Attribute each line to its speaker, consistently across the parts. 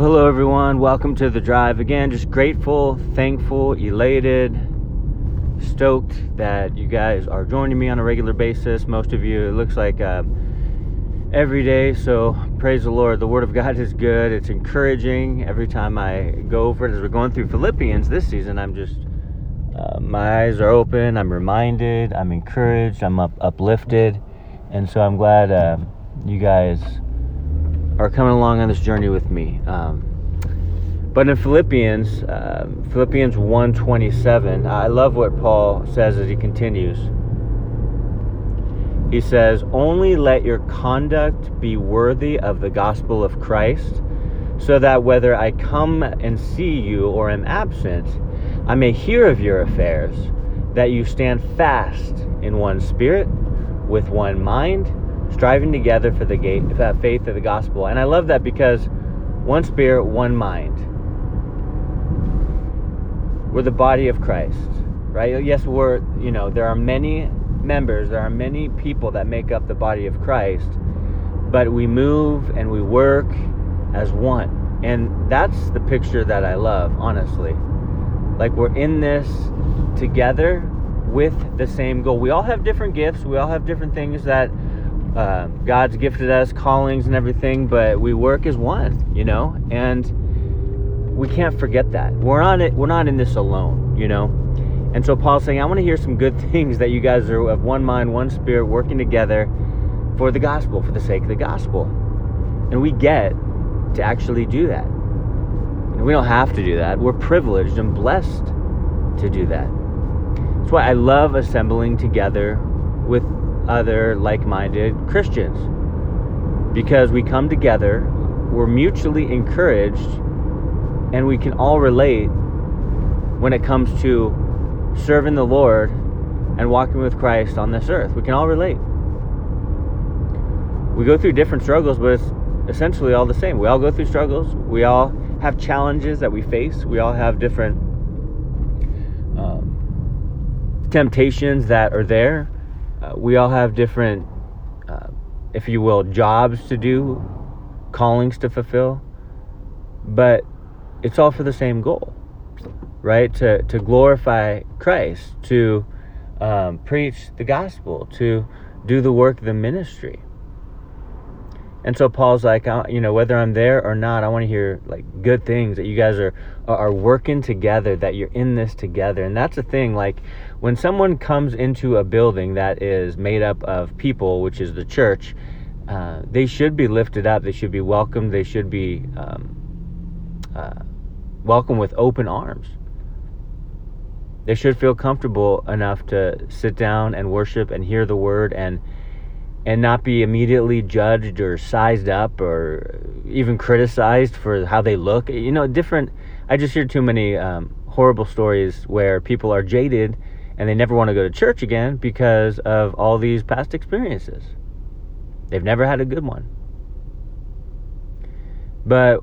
Speaker 1: Hello, everyone. Welcome to the drive. Again, just grateful, thankful, elated, stoked that you guys are joining me on a regular basis. Most of you, it looks like uh, every day. So, praise the Lord. The Word of God is good, it's encouraging. Every time I go over it, as we're going through Philippians this season, I'm just, uh, my eyes are open, I'm reminded, I'm encouraged, I'm up, uplifted. And so, I'm glad uh, you guys are coming along on this journey with me. Um, but in Philippians, uh, Philippians 1:27, I love what Paul says as he continues. He says, "Only let your conduct be worthy of the gospel of Christ, so that whether I come and see you or am absent, I may hear of your affairs, that you stand fast in one spirit, with one mind." Striving together for the gate, uh, faith of the gospel. And I love that because one spirit, one mind. We're the body of Christ, right? Yes, we're, you know, there are many members, there are many people that make up the body of Christ, but we move and we work as one. And that's the picture that I love, honestly. Like we're in this together with the same goal. We all have different gifts, we all have different things that uh, God's gifted us callings and everything, but we work as one, you know, and we can't forget that we're on it. We're not in this alone, you know. And so Paul's saying, I want to hear some good things that you guys are of one mind, one spirit, working together for the gospel, for the sake of the gospel. And we get to actually do that. And we don't have to do that. We're privileged and blessed to do that. That's why I love assembling together with other like minded Christians because we come together, we're mutually encouraged, and we can all relate when it comes to serving the Lord and walking with Christ on this earth. We can all relate. We go through different struggles, but it's essentially all the same. We all go through struggles. We all have challenges that we face. We all have different um, temptations that are there uh, we all have different, uh, if you will, jobs to do, callings to fulfill, but it's all for the same goal, right? To to glorify Christ, to um, preach the gospel, to do the work of the ministry. And so Paul's like, you know, whether I'm there or not, I want to hear like good things that you guys are are working together, that you're in this together. And that's the thing. Like when someone comes into a building that is made up of people, which is the church, uh, they should be lifted up. They should be welcomed. They should be um, uh, welcomed with open arms. They should feel comfortable enough to sit down and worship and hear the word and and not be immediately judged or sized up or even criticized for how they look. You know, different. I just hear too many um, horrible stories where people are jaded and they never want to go to church again because of all these past experiences. They've never had a good one. But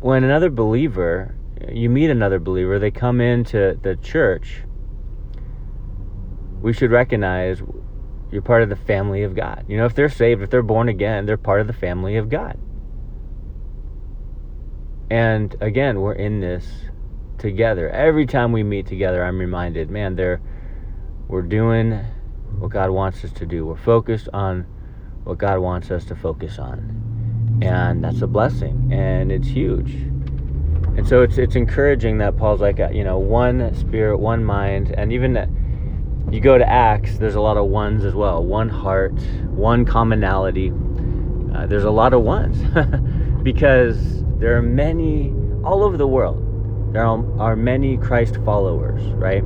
Speaker 1: when another believer, you meet another believer, they come into the church, we should recognize you're part of the family of God. You know, if they're saved, if they're born again, they're part of the family of God. And again, we're in this together. Every time we meet together, I'm reminded, man, they're we're doing what God wants us to do. We're focused on what God wants us to focus on. And that's a blessing and it's huge. And so it's it's encouraging that Paul's like, uh, you know, one spirit, one mind, and even you go to Acts, there's a lot of ones as well. One heart, one commonality. Uh, there's a lot of ones because there are many all over the world. There are, many Christ followers, right?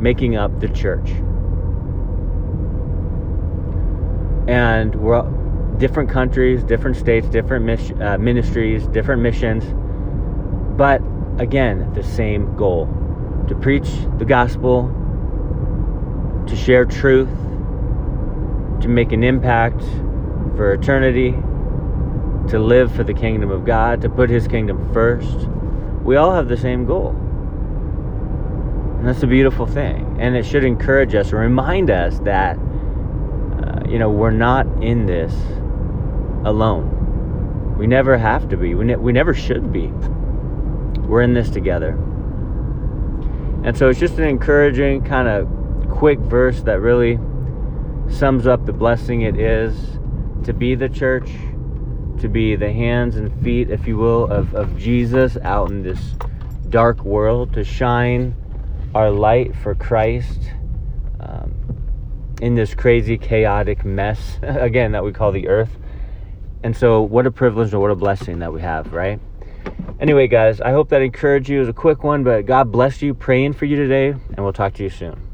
Speaker 1: Making up the church. And we're different countries, different states, different mis- uh, ministries, different missions. But again, the same goal to preach the gospel to share truth, to make an impact for eternity, to live for the kingdom of God, to put His kingdom first. We all have the same goal. And that's a beautiful thing. And it should encourage us, or remind us that, uh, you know, we're not in this alone. We never have to be. We, ne- we never should be. We're in this together. And so it's just an encouraging, kind of quick verse that really sums up the blessing it is to be the church, to be the hands and feet, if you will, of, of Jesus out in this dark world, to shine our light for Christ um, in this crazy, chaotic mess, again, that we call the earth. And so, what a privilege and what a blessing that we have, right? Anyway, guys, I hope that encouraged you. It was a quick one, but God bless you. Praying for you today, and we'll talk to you soon.